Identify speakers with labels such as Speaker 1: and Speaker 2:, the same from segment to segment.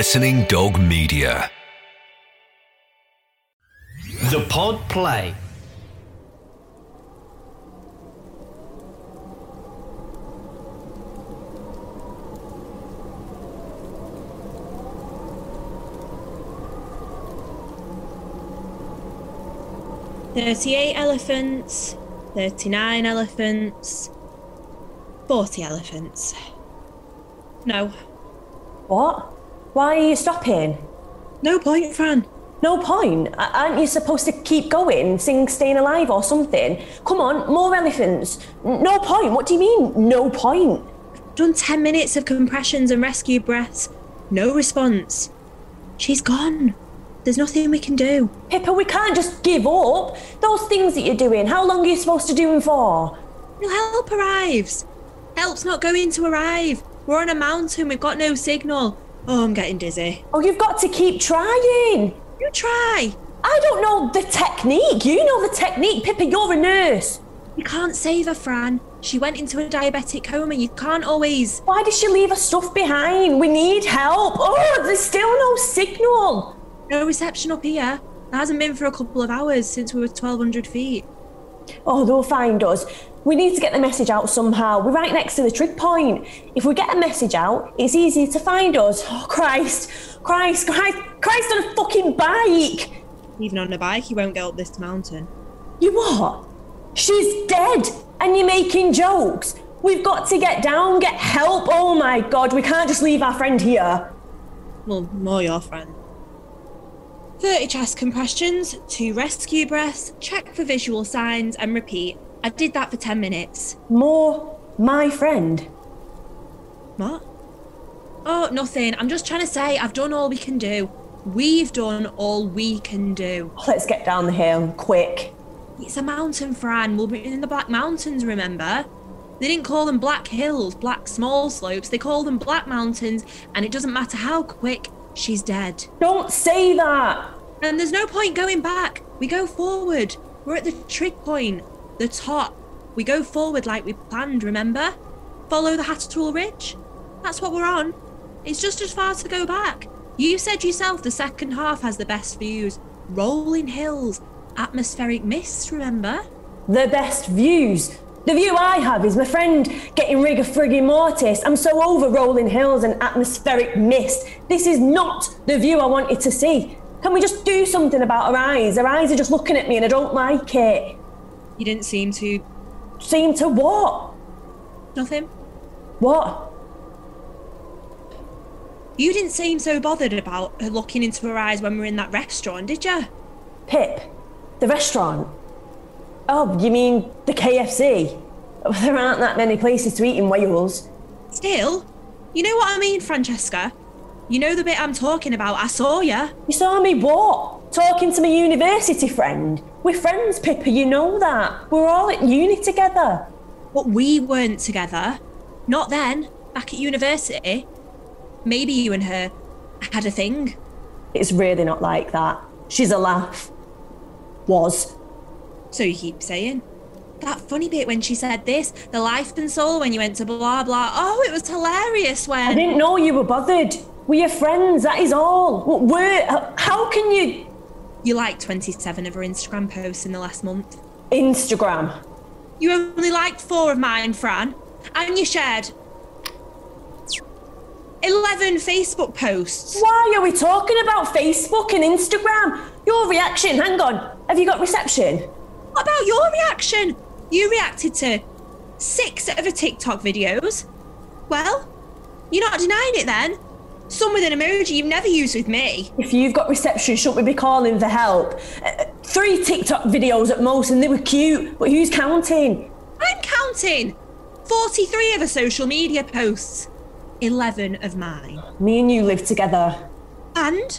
Speaker 1: Listening Dog Media.
Speaker 2: The Pod Play.
Speaker 3: Thirty-eight elephants, thirty-nine elephants, forty elephants. No,
Speaker 4: What? Why are you stopping?
Speaker 3: no point, Fran.
Speaker 4: No point. Aren't you supposed to keep going, sing Staying Alive or something? Come on, more elephants. No point. What do you mean, no point?
Speaker 3: Done ten minutes of compressions and rescue breaths. No response. She's gone. There's nothing we can do.
Speaker 4: Pippa, we can't just give up. Those things that you're doing, how long are you supposed to do them for?
Speaker 3: Till help arrives. Help's not going to arrive. We're on a mountain. We've got no signal. Oh, I'm getting dizzy.
Speaker 4: Oh, you've got to keep trying.
Speaker 3: You try.
Speaker 4: I don't know the technique. You know the technique. Pippa, you're a nurse.
Speaker 3: You can't save her, Fran. She went into a diabetic coma. You can't always.
Speaker 4: Why did she leave her stuff behind? We need help. Oh, there's still no signal.
Speaker 3: No reception up here. There hasn't been for a couple of hours since we were 1,200 feet.
Speaker 4: Oh, they'll find us. We need to get the message out somehow. We're right next to the trig point. If we get a message out, it's easier to find us. Oh, Christ. Christ, Christ, Christ on a fucking bike.
Speaker 3: Even on a bike, you won't get up this mountain.
Speaker 4: You what? She's dead and you're making jokes. We've got to get down, get help. Oh my God, we can't just leave our friend here.
Speaker 3: Well, more your friend. 30 chest compressions, 2 rescue breaths, check for visual signs, and repeat. I did that for 10 minutes.
Speaker 4: More my friend.
Speaker 3: What? Oh, nothing. I'm just trying to say I've done all we can do. We've done all we can do.
Speaker 4: Let's get down the hill, quick.
Speaker 3: It's a mountain, Fran. We'll be in the Black Mountains, remember? They didn't call them Black Hills, Black Small Slopes. They call them Black Mountains, and it doesn't matter how quick, she's dead.
Speaker 4: Don't say that.
Speaker 3: And there's no point going back. We go forward. We're at the trig point, the top. We go forward like we planned, remember? Follow the Hatterall Ridge. That's what we're on. It's just as far to go back. You said yourself the second half has the best views. Rolling hills, atmospheric mist, remember?
Speaker 4: The best views. The view I have is my friend getting rig of frigging mortis. I'm so over rolling hills and atmospheric mist. This is not the view I wanted to see. Can we just do something about her eyes? Her eyes are just looking at me and I don't like it.
Speaker 3: You didn't seem to.
Speaker 4: Seem to what?
Speaker 3: Nothing.
Speaker 4: What?
Speaker 3: You didn't seem so bothered about her looking into her eyes when we were in that restaurant, did you?
Speaker 4: Pip? The restaurant? Oh, you mean the KFC? There aren't that many places to eat in Wales.
Speaker 3: Still, you know what I mean, Francesca? You know the bit I'm talking about. I saw you.
Speaker 4: You saw me what? Talking to my university friend. We're friends, Pippa, you know that. We're all at uni together.
Speaker 3: But we weren't together. Not then, back at university. Maybe you and her had a thing.
Speaker 4: It's really not like that. She's a laugh. Was.
Speaker 3: So you keep saying. That funny bit when she said this, the life and soul when you went to blah blah. Oh, it was hilarious when.
Speaker 4: I didn't know you were bothered. We're your friends, that is all. W- We're. How can you.
Speaker 3: You liked 27 of her Instagram posts in the last month.
Speaker 4: Instagram.
Speaker 3: You only liked four of mine, Fran. And you shared 11 Facebook posts.
Speaker 4: Why are we talking about Facebook and Instagram? Your reaction, hang on. Have you got reception?
Speaker 3: What about your reaction? You reacted to six of her TikTok videos. Well, you're not denying it then. Some with an emoji you've never used with me.
Speaker 4: If you've got reception, shouldn't we be calling for help? Uh, three TikTok videos at most, and they were cute, but who's counting?
Speaker 3: I'm counting 43 of her social media posts, 11 of mine.
Speaker 4: Me and you live together.
Speaker 3: And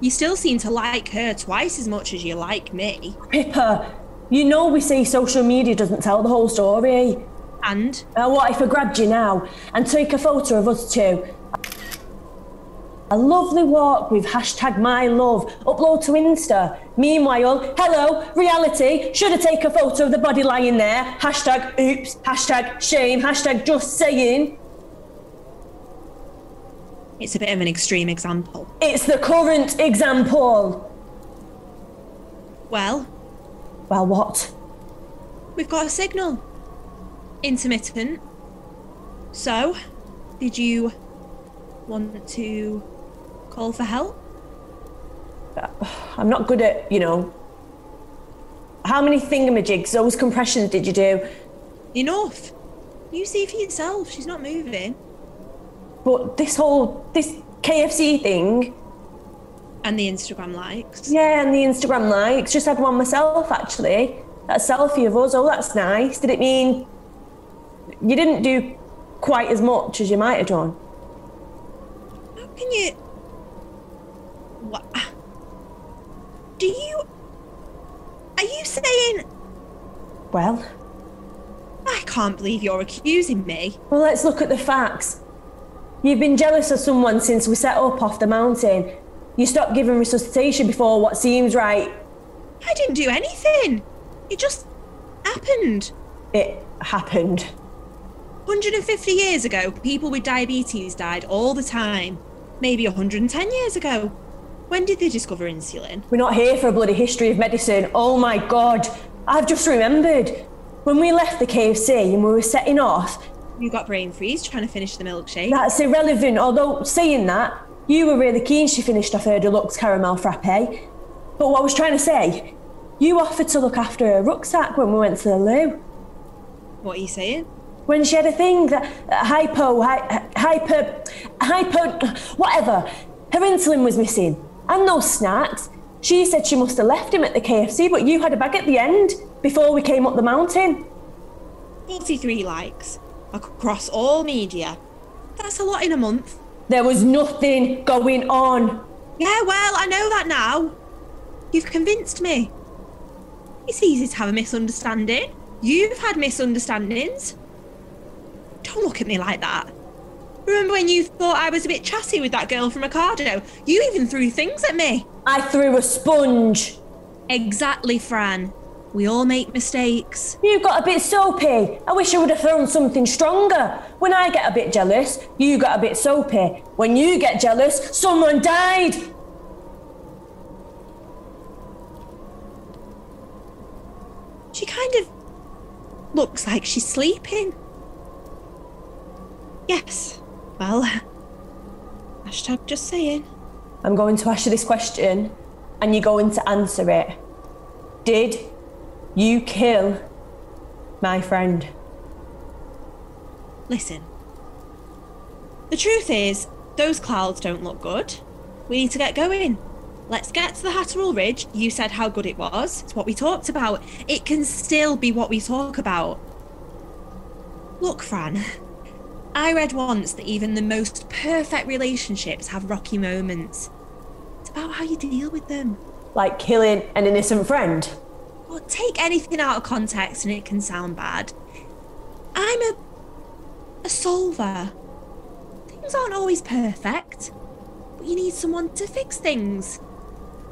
Speaker 3: you still seem to like her twice as much as you like me.
Speaker 4: Pippa, you know we say social media doesn't tell the whole story.
Speaker 3: And
Speaker 4: Now, what if I grabbed you now and take a photo of us two? A lovely walk with hashtag my love. Upload to Insta. Meanwhile, hello, reality. Should I take a photo of the body lying there? Hashtag oops. Hashtag shame. Hashtag just saying.
Speaker 3: It's a bit of an extreme example.
Speaker 4: It's the current example.
Speaker 3: Well,
Speaker 4: Well, what?
Speaker 3: we've got a signal. Intermittent. So, did you want to call for help?
Speaker 4: Uh, I'm not good at, you know. How many thingamajigs, those compressions did you do?
Speaker 3: Enough. You see for yourself, she's not moving.
Speaker 4: But this whole, this KFC thing,
Speaker 3: And the Instagram likes.
Speaker 4: yeah, and the Instagram likes, just had one myself actually. That selfie of us, oh, that's nice. Did it mean you didn't do quite as much as you might have done?
Speaker 3: How can you. What? Do you. Are you saying.
Speaker 4: Well,
Speaker 3: I can't believe you're accusing me.
Speaker 4: well, let's look at the facts. You've been jealous of someone since we set up off the mountain. You stopped giving resuscitation before what seems right.
Speaker 3: I didn't do anything. It just happened.
Speaker 4: It happened.
Speaker 3: 150 years ago, people with diabetes died all the time. Maybe 110 years ago. When did they discover insulin?
Speaker 4: We're not here for a bloody history of medicine. Oh my god, I've just remembered. When we left the KFC and we were setting off,
Speaker 3: You got brain freeze trying to finish the milkshake.
Speaker 4: that's irrelevant. Although, saying that, you were really keen she finished off her deluxe caramel frappe. But what I was trying to say, you offered to look after her rucksack when we went to the loo.
Speaker 3: What are you saying?
Speaker 4: When she had a thing that uh, hypo, hy, hyper, hyper, whatever, her insulin was missing and no snacks. She said she must have left him at the KFC, but you had a bag at the end before we came up the mountain.
Speaker 3: 43 likes across all media. That's a lot in a month.
Speaker 4: There was nothing going on.
Speaker 3: Yeah, well, I know that now. You've convinced me. It's easy to have a misunderstanding. You've had misunderstandings. Don't look at me like that. Remember when you thought I was a bit chatty with that girl from Ocado? You even threw things at me.
Speaker 4: I threw a sponge.
Speaker 3: Exactly, Fran. We all make mistakes.
Speaker 4: You got a bit soapy. I wish I would have thrown something stronger. When I get a bit jealous, you got a bit soapy. When you get jealous, someone died.
Speaker 3: She kind of looks like she's sleeping. Yes. Well, hashtag just saying.
Speaker 4: I'm going to ask you this question and you're going to answer it. Did you kill my friend?
Speaker 3: Listen. The truth is, those clouds don't look good. We need to get going. Let's get to the Hatterall Ridge. You said how good it was. It's what we talked about. It can still be what we talk about. Look, Fran. I read once that even the most perfect relationships have rocky moments. It's about how you deal with them.
Speaker 4: Like killing an innocent friend?
Speaker 3: Well, take anything out of context and it can sound bad. I'm a a solver. Things aren't always perfect, but you need someone to fix things.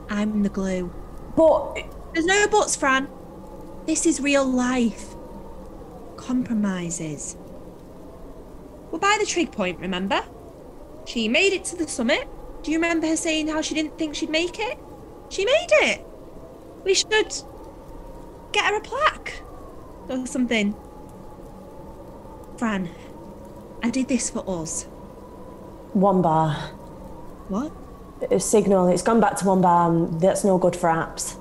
Speaker 3: I'm the glue.
Speaker 4: But
Speaker 3: There's no buts, Fran. This is real life. Compromises. We're by the trig point, remember? She made it to the summit. Do you remember her saying how she didn't think she'd make it? She made it. We should get her a plaque or something. Fran, I did this for us.
Speaker 4: one bar.
Speaker 3: What?
Speaker 4: A signal, it's gone back to one bar and that's no good for apps.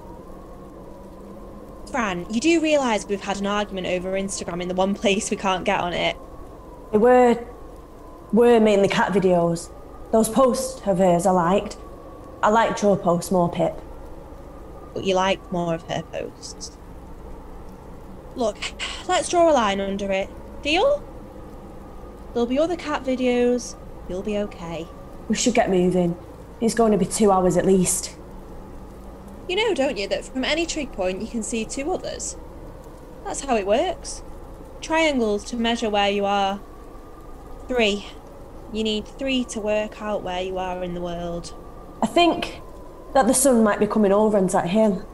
Speaker 3: Fran, you do realise we've had an argument over Instagram in the one place we can't get on it.
Speaker 4: They were were mainly cat videos. Those posts of hers I liked. I liked your post more, Pip.
Speaker 3: but you liked more of her posts. Look, let's draw a line under it. Deal? There'll be other cat videos. You'll be okay.
Speaker 4: We should get moving. It's going to be two hours at least.
Speaker 3: You know, don't you, that from any trig point you can see two others? That's how it works. Triangles to measure where you are. Three. You need three to work out where you are in the world.
Speaker 4: I think that the sun might be coming over onto that hill.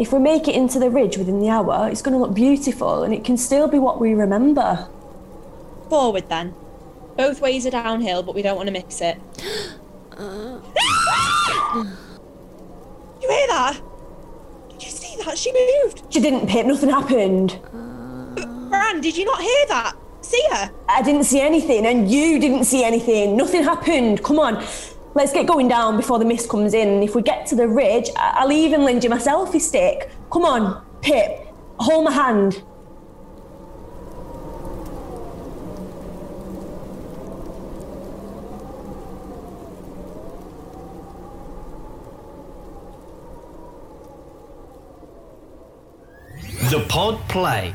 Speaker 4: If we make it into the ridge within the hour, it's going to look beautiful and it can still be what we remember.
Speaker 3: Forward then. Both ways are downhill, but we don't want to miss it. you hear that? Did you see that? She moved.
Speaker 4: She didn't, Pip. Nothing happened.
Speaker 3: Fran, did you not hear that? See her?
Speaker 4: I didn't see anything, and you didn't see anything. Nothing happened. Come on. Let's get going down before the mist comes in. If we get to the ridge, I'll even lend you my selfie stick. Come on, Pip. Hold my hand.
Speaker 2: The Pod Play.